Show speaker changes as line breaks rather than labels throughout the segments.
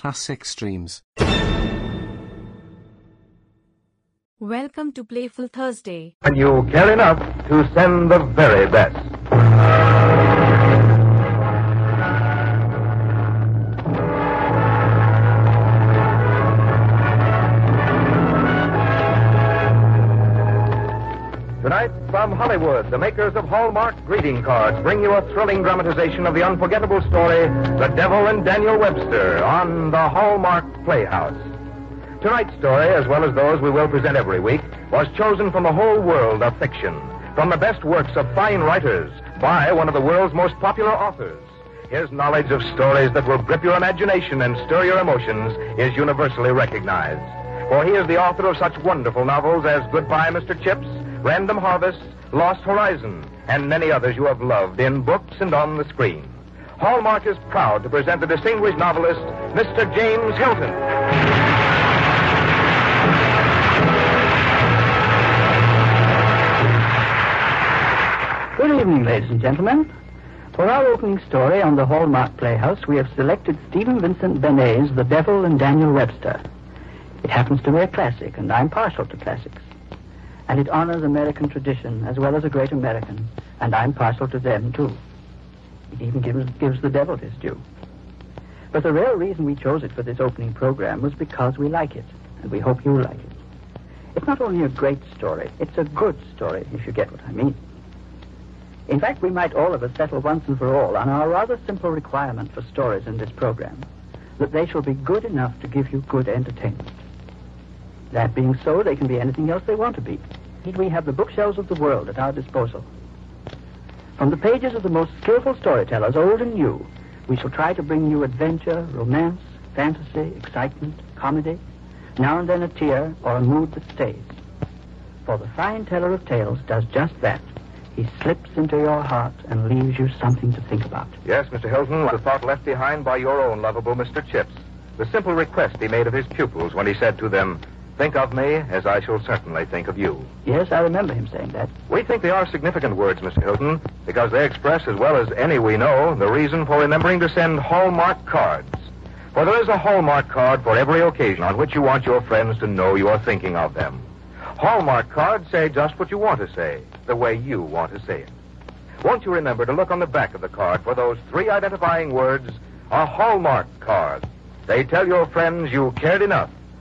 classic streams.
Welcome to Playful Thursday.
And you care enough to send the very best. Hollywood, the makers of Hallmark greeting cards bring you a thrilling dramatization of the unforgettable story, The Devil and Daniel Webster, on the Hallmark Playhouse. Tonight's story, as well as those we will present every week, was chosen from the whole world of fiction, from the best works of fine writers, by one of the world's most popular authors. His knowledge of stories that will grip your imagination and stir your emotions is universally recognized. For he is the author of such wonderful novels as Goodbye, Mr. Chips, Random Harvest, Lost Horizon, and many others you have loved in books and on the screen. Hallmark is proud to present the distinguished novelist, Mr. James Hilton.
Good evening, ladies and gentlemen. For our opening story on the Hallmark Playhouse, we have selected Stephen Vincent Benet's The Devil and Daniel Webster. It happens to be a classic, and I'm partial to classics. And it honors American tradition as well as a great American, and I'm partial to them, too. It even gives, gives the devil his due. But the real reason we chose it for this opening program was because we like it, and we hope you like it. It's not only a great story, it's a good story, if you get what I mean. In fact, we might all of us settle once and for all on our rather simple requirement for stories in this program that they shall be good enough to give you good entertainment. That being so, they can be anything else they want to be. Indeed, we have the bookshelves of the world at our disposal. From the pages of the most skillful storytellers, old and new, we shall try to bring you adventure, romance, fantasy, excitement, comedy, now and then a tear or a mood that stays. For the fine teller of tales does just that. He slips into your heart and leaves you something to think about.
Yes, Mr. Hilton, the thought left behind by your own lovable Mr. Chips. The simple request he made of his pupils when he said to them, Think of me as I shall certainly think of you.
Yes, I remember him saying that.
We think they are significant words, Mr. Hilton, because they express as well as any we know the reason for remembering to send Hallmark cards. For there is a Hallmark card for every occasion on which you want your friends to know you are thinking of them. Hallmark cards say just what you want to say, the way you want to say it. Won't you remember to look on the back of the card for those three identifying words, a Hallmark card? They tell your friends you cared enough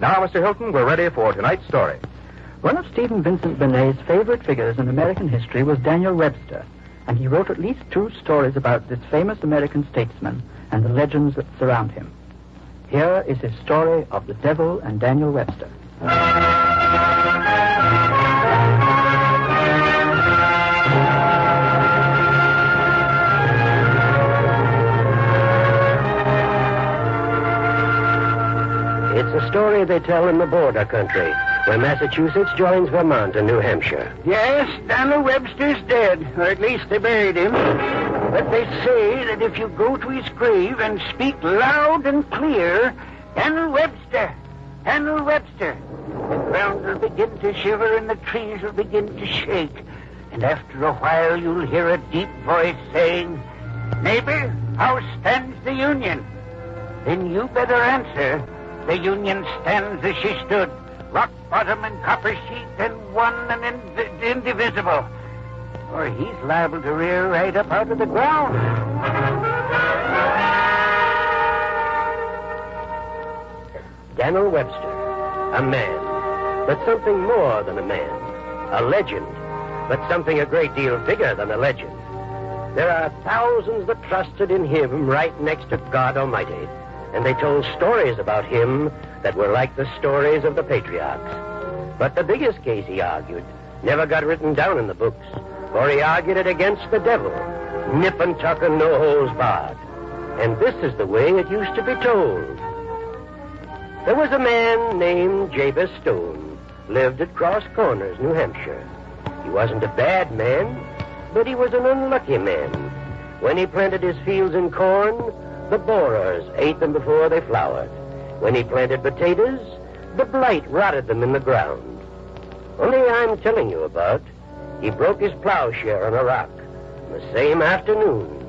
Now, Mr. Hilton, we're ready for tonight's story.
One of Stephen Vincent Benet's favorite figures in American history was Daniel Webster, and he wrote at least two stories about this famous American statesman and the legends that surround him. Here is his story of the devil and Daniel Webster.
It's a story they tell in the border country, where Massachusetts joins Vermont and New Hampshire.
Yes, Daniel Webster's dead, or at least they buried him. But they say that if you go to his grave and speak loud and clear, Daniel Webster, Daniel Webster, the ground will begin to shiver and the trees will begin to shake. And after a while you'll hear a deep voice saying, Neighbor, how stands the Union? Then you better answer. The Union stands as she stood, rock bottom and copper sheet, and one and ind- indivisible. Or he's liable to rear right up out of the ground.
Daniel Webster, a man, but something more than a man, a legend, but something a great deal bigger than a legend. There are thousands that trusted in him right next to God Almighty, and they told stories about him that were like the stories of the patriarchs. But the biggest case, he argued, never got written down in the books, for he argued it against the devil, nip and tuck and no holes barred. And this is the way it used to be told. There was a man named Jabez Stone, lived at Cross Corners, New Hampshire. He wasn't a bad man, but he was an unlucky man. When he planted his fields in corn, the borers ate them before they flowered. When he planted potatoes, the blight rotted them in the ground. Only I'm telling you about, he broke his plowshare on a rock. The same afternoon,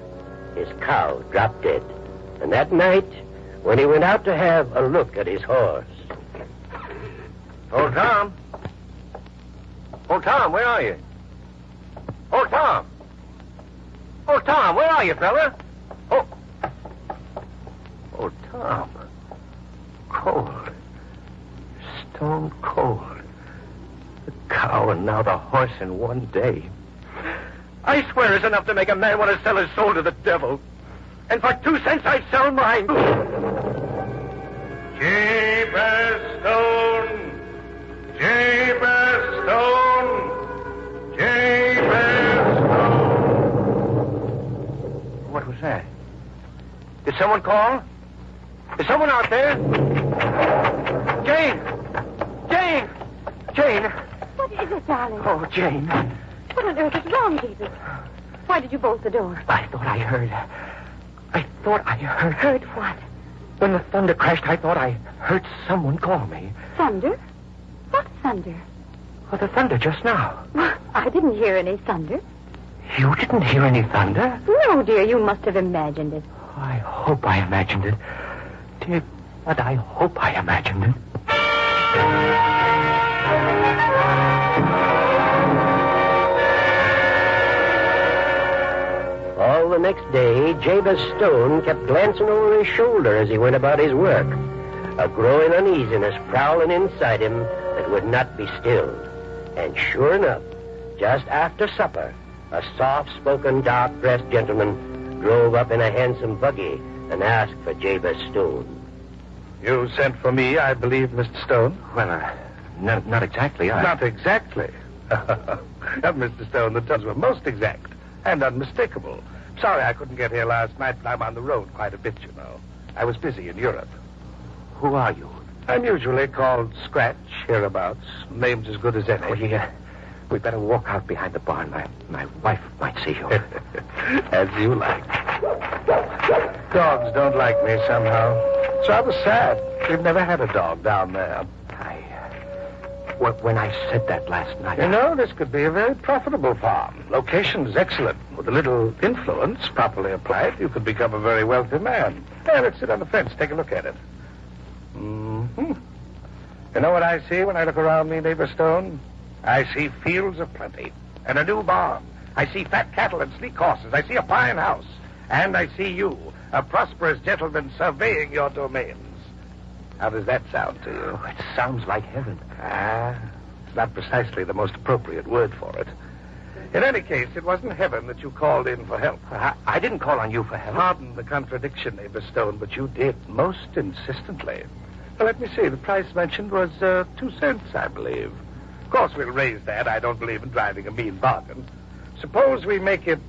his cow dropped dead. And that night, when he went out to have a look at his horse.
Old Tom. Old Tom, where are you? Old Tom. Old Tom, where are you, fella? Oh, Cold. Stone cold. The cow and now the horse in one day. I swear it's enough to make a man want to sell his soul to the devil. And for two cents, I'd sell mine. Jabez Stone! Jabez Stone! Jabez Stone! What was that? Did someone call? Is someone out there? Jane! Jane! Jane!
What is it, darling?
Oh, Jane.
What on earth is wrong, David? Why did you bolt the door?
I thought I heard. I thought I heard.
Heard what?
When the thunder crashed, I thought I heard someone call me.
Thunder? What thunder?
Oh, the thunder just now.
I didn't hear any thunder.
You didn't hear any thunder?
No, dear, you must have imagined it.
I hope I imagined it. Dear, but I hope I imagined it.
All the next day, Jabez Stone kept glancing over his shoulder as he went about his work. A growing uneasiness prowling inside him that would not be stilled. And sure enough, just after supper, a soft-spoken, dark-dressed gentleman drove up in a handsome buggy and asked for Jabez Stone.
You sent for me, I believe, Mr. Stone? Well, uh, not, not exactly. I... Not exactly. Mr. Stone, the terms were most exact and unmistakable. Sorry I couldn't get here last night, but I'm on the road quite a bit, you know. I was busy in Europe. Who are you? I'm usually called Scratch, hereabouts. Name's as good as any. Oh, yeah. We'd better walk out behind the barn. My, my wife might see you. as you like. Dogs don't like me somehow. It's rather sad. We've never had a dog down there. I. Uh, when I said that last night. You know, this could be a very profitable farm. Location's excellent. With a little influence properly applied, you could become a very wealthy man. There, let's sit on the fence. Take a look at it. hmm You know what I see when I look around me, neighbor Stone? I see fields of plenty and a new barn. I see fat cattle and sleek horses. I see a fine house. And I see you, a prosperous gentleman surveying your domains. How does that sound to you? it sounds like heaven. Ah, it's not precisely the most appropriate word for it. In any case, it wasn't heaven that you called in for help. I, I didn't call on you for help. Pardon the contradiction, neighbor Stone, but you did most insistently. Now, let me see. The price mentioned was uh, two cents, I believe. Of course, we'll raise that. I don't believe in driving a mean bargain. Suppose we make it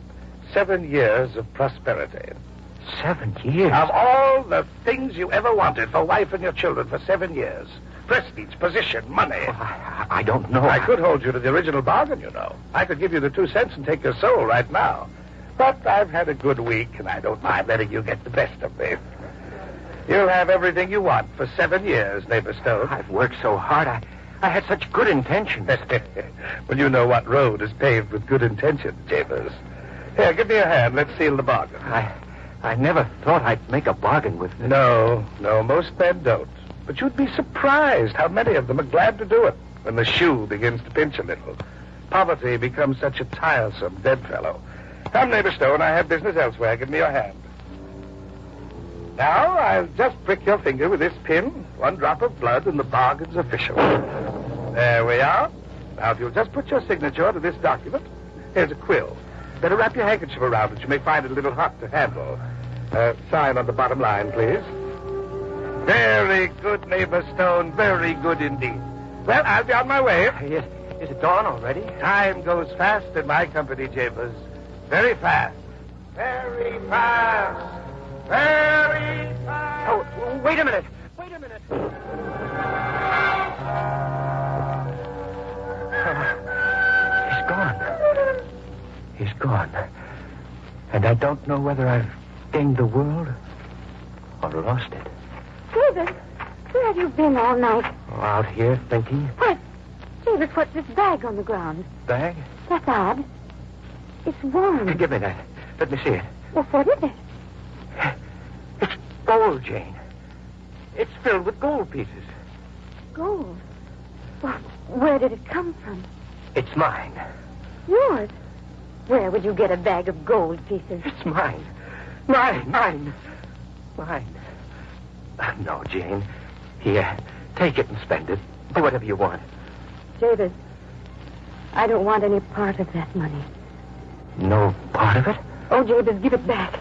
seven years of prosperity. Seven years? Of all the things you ever wanted for wife and your children for seven years. Prestige, position, money. Oh, I, I don't know. I could hold you to the original bargain, you know. I could give you the two cents and take your soul right now. But I've had a good week, and I don't mind letting you get the best of me. You'll have everything you want for seven years, neighbor Stone. I've worked so hard. I, I had such good intentions. well, you know what road is paved with good intentions, Jabez. Here, give me a hand. Let's seal the bargain. I, I never thought I'd make a bargain with. Them. No, no, most men don't. But you'd be surprised how many of them are glad to do it when the shoe begins to pinch a little. Poverty becomes such a tiresome dead fellow. Come, neighbor Stone, I have business elsewhere. Give me your hand. Now, I'll just prick your finger with this pin. One drop of blood, and the bargain's official. There we are. Now, if you'll just put your signature to this document, here's a quill. Better wrap your handkerchief around it. You may find it a little hot to handle. Uh, sign on the bottom line, please. Very good, neighbor Stone. Very good indeed. Well, I'll be on my way. Is, is it dawn already? Time goes fast in my company, Jabez. Very fast. Very fast. Very fast.
Oh, wait a minute. Wait a
a minute.
He's gone. He's gone. And I don't know whether I've gained the world or lost it.
David, where have you been all night?
Oh, out here thinking.
What? David, what's this bag on the ground?
Bag?
That's odd. It's warm.
Give me that. Let me see it.
Well, what is it?
It's gold, Jane. It's filled with gold pieces.
Gold. Well, where did it come from?
It's mine.
Yours. Where would you get a bag of gold pieces?
It's mine. Mine, mine. Mine. Uh, no, Jane. Here, take it and spend it. Do whatever you want.
David, I don't want any part of that money.
No part of it?
Oh, Jabez, give it back.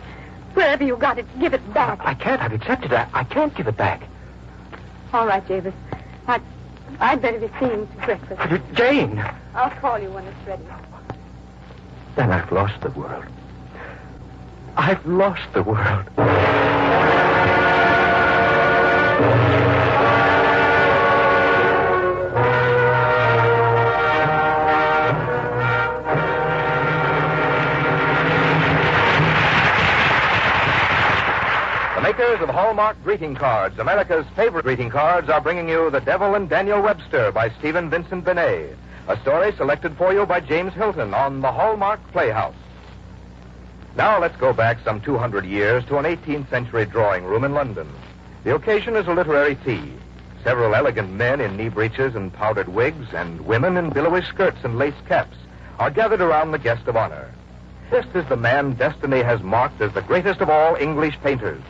Wherever you got it, give it back.
I can't. I've accepted it. I, I can't give it back.
All right, Jabez. I, I'd better be seeing to breakfast.
Jane!
I'll call you when it's ready.
Then I've lost the world. I've lost the world.
The makers of Hallmark greeting cards, America's favorite greeting cards, are bringing you The Devil and Daniel Webster by Stephen Vincent Benet, a story selected for you by James Hilton on the Hallmark Playhouse. Now let's go back some 200 years to an 18th century drawing room in London. The occasion is a literary tea. Several elegant men in knee breeches and powdered wigs, and women in billowy skirts and lace caps, are gathered around the guest of honor. This is the man destiny has marked as the greatest of all English painters.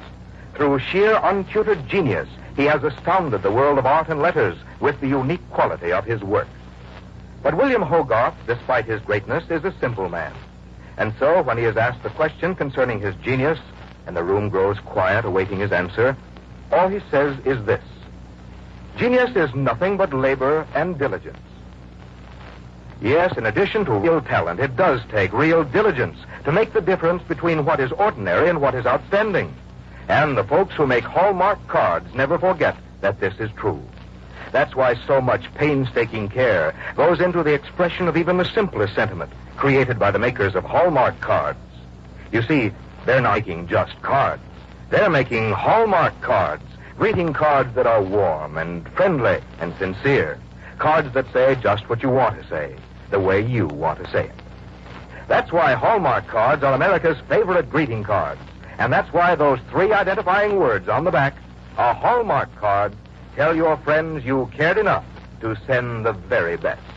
Through sheer untutored genius, he has astounded the world of art and letters with the unique quality of his work. But William Hogarth, despite his greatness, is a simple man. And so, when he is asked the question concerning his genius, and the room grows quiet awaiting his answer, all he says is this Genius is nothing but labor and diligence. Yes, in addition to real talent, it does take real diligence to make the difference between what is ordinary and what is outstanding. And the folks who make Hallmark cards never forget that this is true. That's why so much painstaking care goes into the expression of even the simplest sentiment created by the makers of Hallmark cards. You see, they're not making just cards. They're making Hallmark cards, greeting cards that are warm and friendly and sincere. Cards that say just what you want to say, the way you want to say it. That's why Hallmark cards are America's favorite greeting cards. And that's why those three identifying words on the back, a Hallmark card, tell your friends you cared enough to send the very best.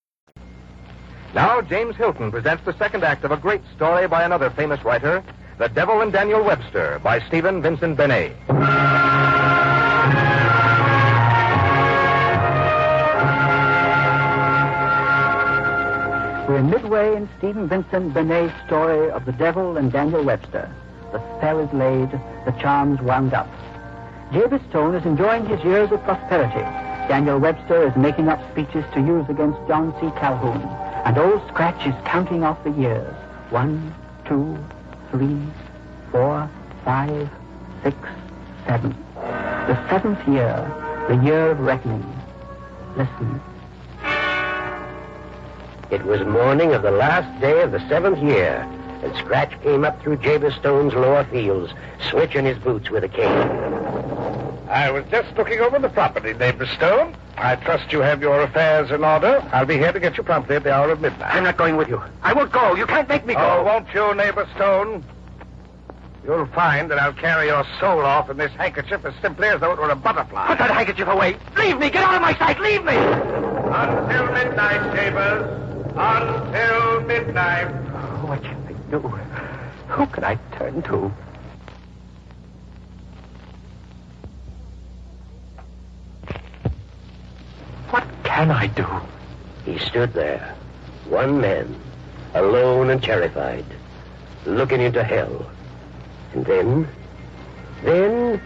Now, James Hilton presents the second act of a great story by another famous writer, The Devil and Daniel Webster, by Stephen Vincent Benet.
We're midway in Stephen Vincent Benet's story of the devil and Daniel Webster. The spell is laid, the charms wound up. Jabez Stone is enjoying his years of prosperity. Daniel Webster is making up speeches to use against John C. Calhoun. And old Scratch is counting off the years. One, two, three, four, five, six, seven. The seventh year, the year of reckoning. Listen.
It was morning of the last day of the seventh year, and Scratch came up through Jabez Stone's lower fields, switching his boots with a cane.
I was just looking over the property, neighbor Stone. I trust you have your affairs in order. I'll be here to get you promptly at the hour of midnight.
I'm not going with you. I won't go. You can't make me go.
Oh, won't you, neighbor Stone? You'll find that I'll carry your soul off in this handkerchief as simply as though it were a butterfly.
Put that handkerchief away. Leave me. Get out of my sight. Leave me.
Until midnight, Chambers. Until midnight.
What can I do? Who can I turn to? Can I do?
He stood there, one man, alone and terrified, looking into hell. And then, then,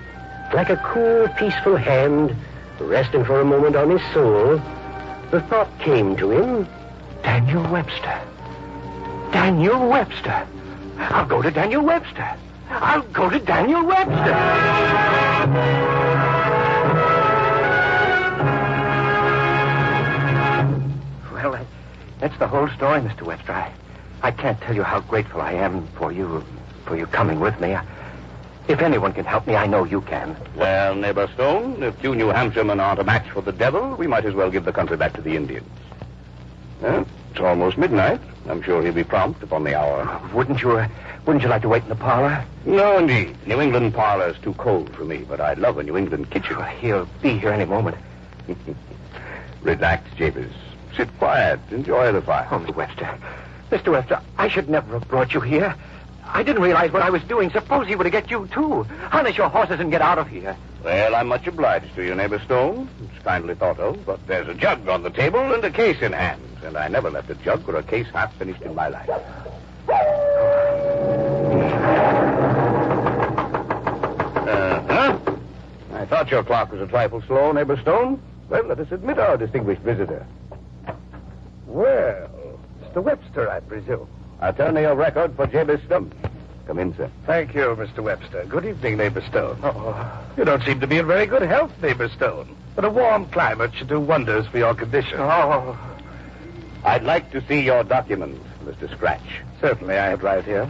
like a cool, peaceful hand resting for a moment on his soul, the thought came to him.
Daniel Webster. Daniel Webster. I'll go to Daniel Webster. I'll go to Daniel Webster. That's the whole story, Mr. Webster. I, I can't tell you how grateful I am for you, for you coming with me. If anyone can help me, I know you can.
Well, neighbor Stone, if you New Hampshiremen aren't a match for the devil, we might as well give the country back to the Indians. Well, it's almost midnight. I'm sure he'll be prompt upon the hour.
Wouldn't you, uh, wouldn't you like to wait in the parlor?
No, indeed. New England parlor's too cold for me, but I love a New England kitchen.
He'll be here any moment.
Relax, Jabez. Sit quiet. Enjoy the fire.
Oh, Mr. Webster. Mr. Webster, I should never have brought you here. I didn't realize what I was doing. Suppose he were to get you, too. Harness your horses and get out of here.
Well, I'm much obliged to you, neighbor Stone. It's kindly thought of, but there's a jug on the table and a case in hand, and I never left a jug or a case half finished in my life. Uh-huh. I thought your clock was a trifle slow, neighbor Stone. Well, let us admit our distinguished visitor.
Well, Mr. Webster, I presume.
Attorney of record for Jabez Stone. Come in, sir.
Thank you, Mr. Webster. Good evening, neighbor Stone. Oh, you don't seem to be in very good health, neighbor Stone. But a warm climate should do wonders for your condition.
Oh.
I'd like to see your documents, Mr. Scratch.
Certainly, I have right here.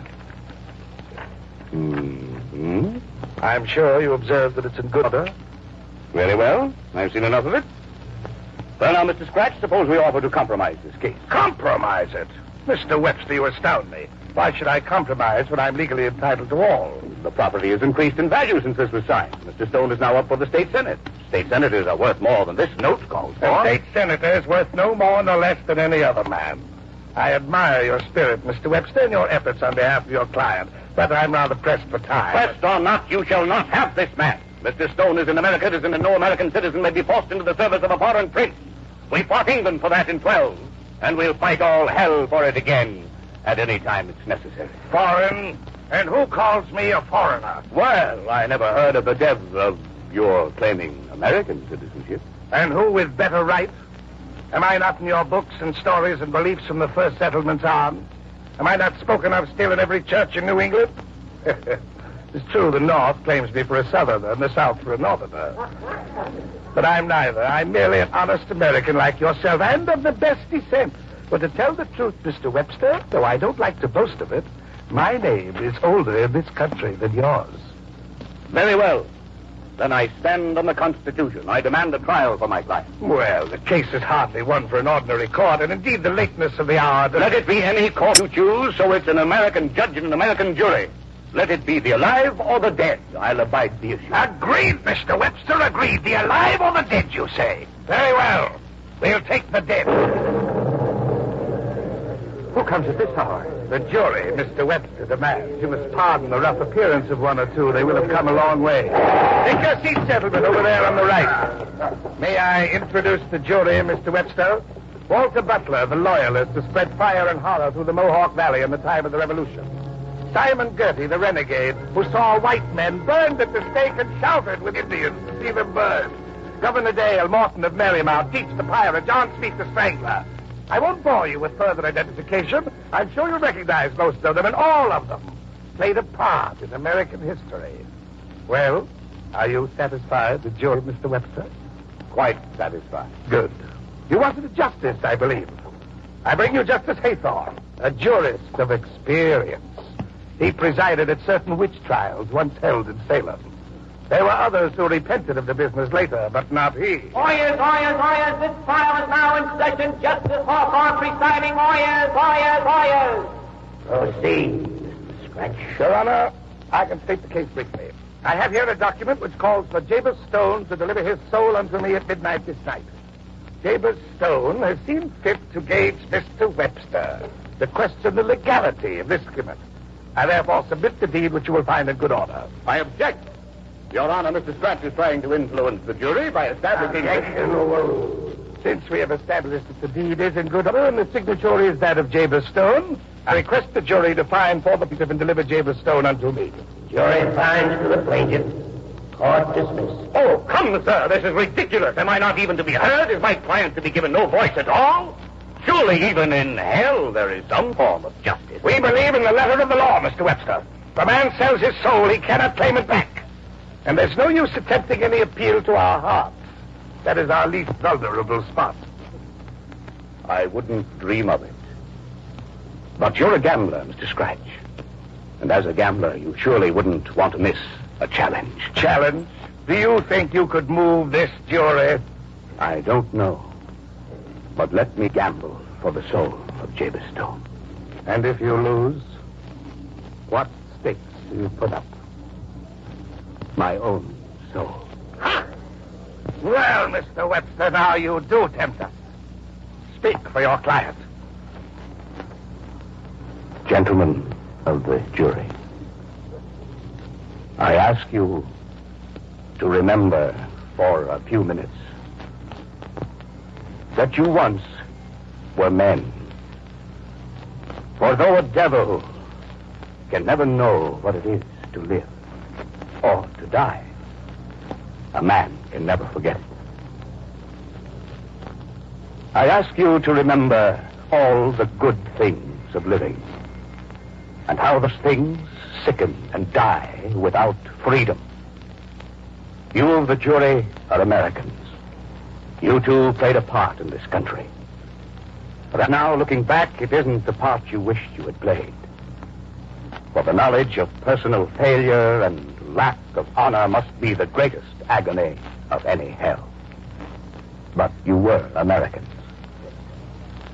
Hmm.
I'm sure you observed that it's in good order.
Very well. I've seen enough of it. Well, now, Mr. Scratch, suppose we offer to compromise this case.
Compromise it? Mr. Webster, you astound me. Why should I compromise when I'm legally entitled to all?
The property has increased in value since this was signed. Mr. Stone is now up for the state senate. State senators are worth more than this note calls for.
state senator is worth no more nor less than any other man. I admire your spirit, Mr. Webster, and your efforts on behalf of your client, but I'm rather pressed for time.
Pressed or not, you shall not have this man. Mr. Stone is an American citizen, and no American citizen may be forced into the service of a foreign prince. We fought England for that in 12, and we'll fight all hell for it again at any time it's necessary.
Foreign? And who calls me a foreigner?
Well, I never heard of the dev of your claiming American citizenship.
And who with better right? Am I not in your books and stories and beliefs from the first settlements on? Am I not spoken of still in every church in New England? it's true the North claims me for a Southerner and the South for a Northerner. But I'm neither. I'm merely an honest American like yourself and of the best descent. But to tell the truth, Mr. Webster, though I don't like to boast of it, my name is older in this country than yours.
Very well. Then I stand on the Constitution. I demand a trial for my client.
Well, the case is hardly one for an ordinary court, and indeed the lateness of the hour...
Let it be any court you choose, so it's an American judge and an American jury. Let it be the alive or the dead. I'll abide the issue.
Agreed, Mr. Webster, agreed. The alive or the dead, you say? Very well. We'll take the dead. Who comes at this hour? The jury, Mr. Webster demands. You must pardon the rough appearance of one or two. They will have come a long way. Take your seats, gentlemen, over there on the right. May I introduce the jury, Mr. Webster? Walter Butler, the loyalist who spread fire and horror through the Mohawk Valley in the time of the Revolution. Simon Girty, the renegade, who saw white men burned at the stake and shouted with Indians to see them. Governor Dale, Morton of Merrymount, Teach the pirate, John Smith the strangler. I won't bore you with further identification. I'm sure you'll recognize most of them, and all of them played a part in American history. Well, are you satisfied, the jury, Mr. Webster?
Quite satisfied.
Good. You wanted a justice, I believe. I bring you Justice Hathorne, a jurist of experience. He presided at certain witch trials once held in Salem. There were others who repented of the business later, but not he.
Lawyers, lawyers, lawyers, this trial is now in session. Justice Hathorne presiding. Lawyers, lawyers, lawyers.
Proceed, Mr. Scratch. Your Honor, I can state the case briefly. I have here a document which calls for Jabez Stone to deliver his soul unto me at midnight this night. Jabez Stone has seen fit to gauge Mr. Webster to question the legality of this agreement. I therefore submit the deed which you will find in good order.
I object. Your Honor, Mr. Scratch is trying to influence the jury by establishing...
Objection overruled. Since we have established that the deed is in good order and the signature is that of Jabez Stone, I request the jury to find for the plaintiff and deliver Jabez Stone unto me.
Jury finds for the plaintiff. Court dismissed.
Oh, come, sir. This is ridiculous. Am I not even to be heard? Is my client to be given no voice at all? Surely even in hell there is some form of justice.
We believe in the letter of the law, Mr. Webster. If a man sells his soul, he cannot claim it back. And there's no use attempting any appeal to our hearts. That is our least vulnerable spot.
I wouldn't dream of it. But you're a gambler, Mr. Scratch. And as a gambler, you surely wouldn't want to miss a challenge.
Challenge? Do you think you could move this jury?
I don't know. But let me gamble for the soul of Jabez Stone.
And if you lose, what stakes do you put up?
My own soul. Ha!
Well, Mr. Webster, now you do tempt us. Speak for your client.
Gentlemen of the jury, I ask you to remember for a few minutes that you once were men. For though a devil can never know what it is to live or to die, a man can never forget it. I ask you to remember all the good things of living and how those things sicken and die without freedom. You the jury are Americans. You two played a part in this country. But now, looking back, it isn't the part you wished you had played. For the knowledge of personal failure and lack of honor must be the greatest agony of any hell. But you were Americans.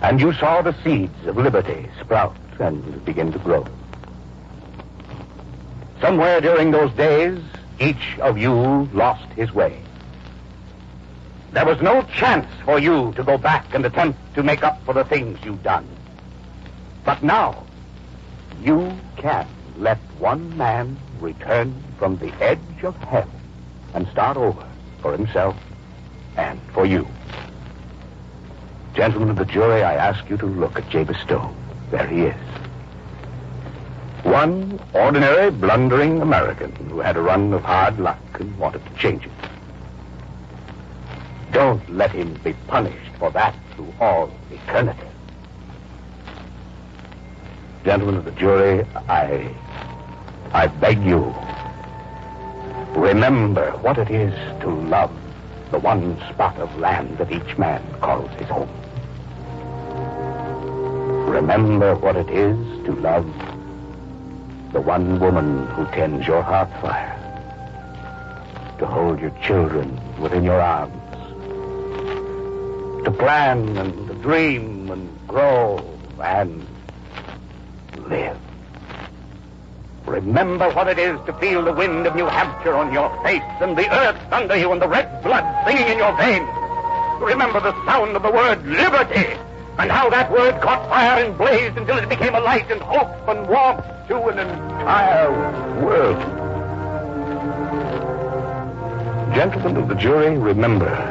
And you saw the seeds of liberty sprout and begin to grow. Somewhere during those days, each of you lost his way. There was no chance for you to go back and attempt to make up for the things you've done. But now, you can let one man return from the edge of hell and start over for himself and for you. Gentlemen of the jury, I ask you to look at Jabez Stone. There he is. One ordinary, blundering American who had a run of hard luck and wanted to change it. Don't let him be punished for that through all eternity. Gentlemen of the jury, I. I beg you. Remember what it is to love the one spot of land that each man calls his home. Remember what it is to love the one woman who tends your hearth fire, to hold your children within your arms, to plan and to dream and grow and live. Remember what it is to feel the wind of New Hampshire on your face and the earth under you and the red blood singing in your veins. Remember the sound of the word liberty and how that word caught fire and blazed until it became a light and hope and warmth to an entire world. Gentlemen of the jury, remember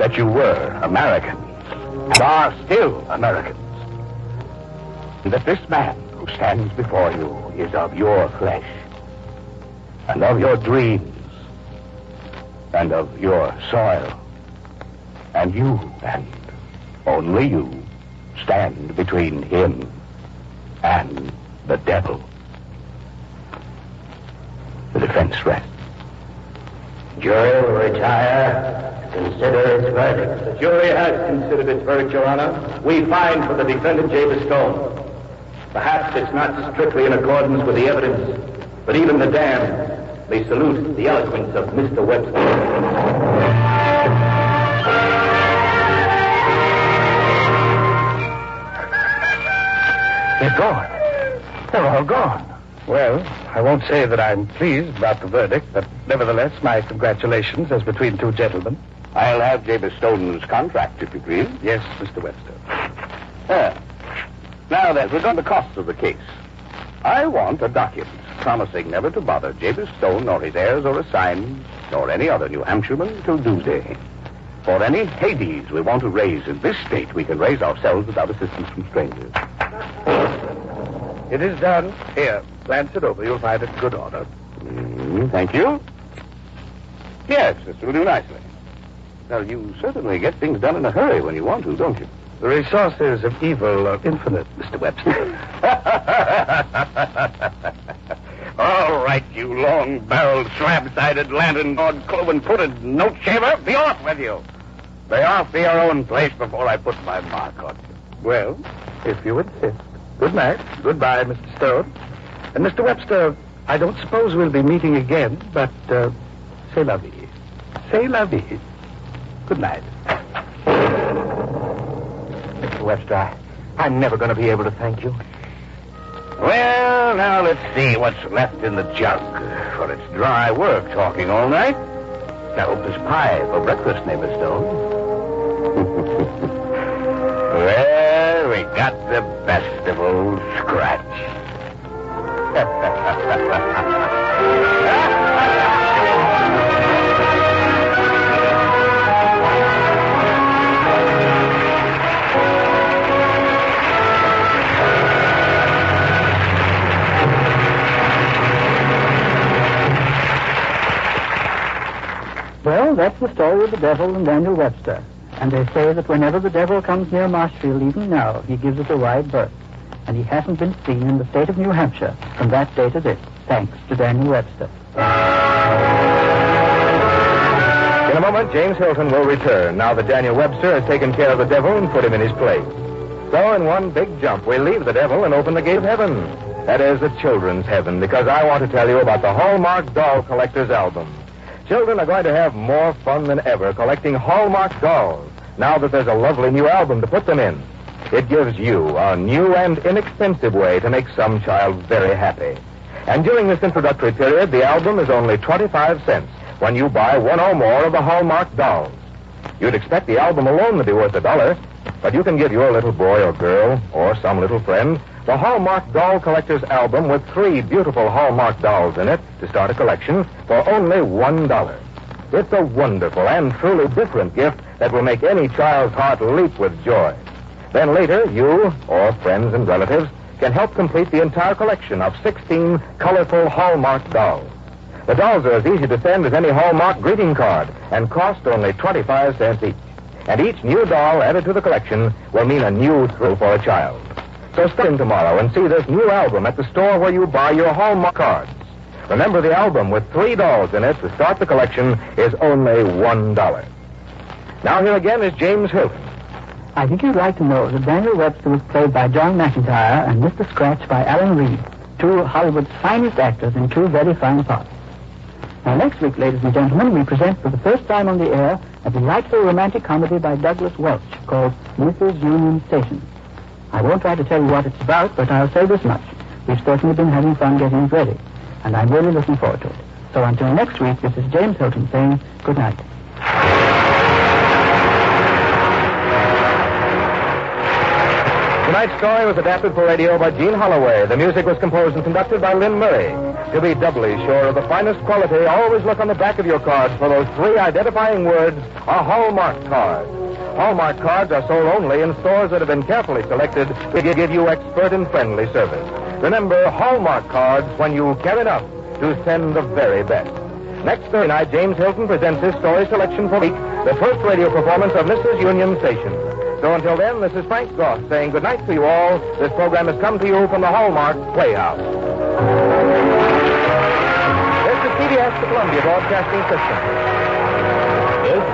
that you were Americans and are still Americans. And that this man who stands before you is of your flesh and of your dreams and of your soil. And you and only you stand between him and the devil. The defense rests.
Jury will retire consider its verdict.
The jury has considered its verdict, Your Honor. We find for the defendant, Jabez Stone. Perhaps it's not strictly in accordance with the evidence, but even the damned may salute the eloquence of Mr. Webster.
They're gone. They're all gone. Well, I won't say that I'm pleased about the verdict, but nevertheless, my congratulations as between two gentlemen.
I'll have Jabez Stone's contract, if you please.
Yes, Mr. Webster.
Ah. Now then, regarding the costs of the case, I want a document promising never to bother Jabez Stone nor his heirs or assigns, nor any other New Hampshireman till doomsday. For any Hades we want to raise in this state, we can raise ourselves without assistance from strangers.
It is done. Here, glance it over. You'll find it in good order.
Mm, thank you. Yes, this will do nicely. Well, you certainly get things done in a hurry when you want to, don't you?
The resources of evil are infinite, Mr. Webster.
All right, you long-barreled, slab-sided, lantern-jawed, cloven-footed note shaver. Be off with you. Be off to your own place before I put my mark on you.
Well, if you insist. Good night. Goodbye, Mr. Stone. And Mr. Webster, I don't suppose we'll be meeting again, but uh, c'est la vie. C'est la vie. Good night.
Mr. Webster, I, I'm never going to be able to thank you. Well, now let's see what's left in the jug. For it's dry work talking all night. I hope there's pie for breakfast, neighbor Stone. well, we got the best of old Scratch.
that's the story of the devil and Daniel Webster. And they say that whenever the devil comes near Marshfield, even now, he gives it a wide berth. And he hasn't been seen in the state of New Hampshire from that day to this, thanks to Daniel Webster.
In a moment, James Hilton will return now that Daniel Webster has taken care of the devil and put him in his place. So, in one big jump, we leave the devil and open the gate of heaven. That is, the children's heaven, because I want to tell you about the Hallmark Doll Collector's Album. Children are going to have more fun than ever collecting Hallmark dolls now that there's a lovely new album to put them in. It gives you a new and inexpensive way to make some child very happy. And during this introductory period, the album is only 25 cents when you buy one or more of the Hallmark dolls. You'd expect the album alone to be worth a dollar, but you can give your little boy or girl or some little friend the Hallmark Doll Collector's Album with three beautiful Hallmark dolls in it to start a collection for only one dollar. It's a wonderful and truly different gift that will make any child's heart leap with joy. Then later, you or friends and relatives can help complete the entire collection of 16 colorful Hallmark dolls. The dolls are as easy to send as any Hallmark greeting card and cost only 25 cents each. And each new doll added to the collection will mean a new thrill for a child. So in tomorrow and see this new album at the store where you buy your Hallmark cards. Remember, the album with three dolls in it to start the collection is only one dollar. Now here again is James Hilton.
I think you'd like to know that Daniel Webster was played by John McIntire and Mr. Scratch by Alan Reed, two of Hollywood's finest actors in two very fine parts. Now, next week, ladies and gentlemen, we present for the first time on the air a delightful romantic comedy by Douglas Welch called Mrs. Union Station. I won't try to tell you what it's about, but I'll say this much. We've certainly been having fun getting it ready, and I'm really looking forward to it. So until next week, this is James Hilton saying good night.
Tonight's story was adapted for radio by Jean Holloway. The music was composed and conducted by Lynn Murray. To be doubly sure of the finest quality, always look on the back of your cards for those three identifying words, a Hallmark card. Hallmark cards are sold only in stores that have been carefully selected to give you expert and friendly service. Remember, Hallmark cards when you care enough to send the very best. Next Thursday night, James Hilton presents his story selection for week, the first radio performance of Mrs. Union Station. So until then, this is Frank Goss saying good night to you all. This program has come to you from the Hallmark Playhouse. This is CBS, the Columbia Broadcasting System.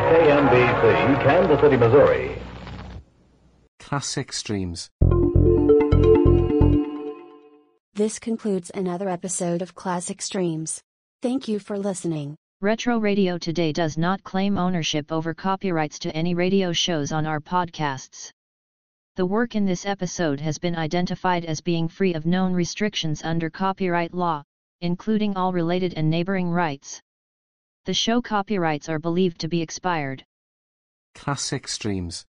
This KMBC, Kansas City, Missouri.
Classic Streams.
This concludes another episode of Classic Streams. Thank you for listening.
Retro Radio Today does not claim ownership over copyrights to any radio shows on our podcasts. The work in this episode has been identified as being free of known restrictions under copyright law, including all related and neighboring rights. The show copyrights are believed to be expired.
Classic Streams.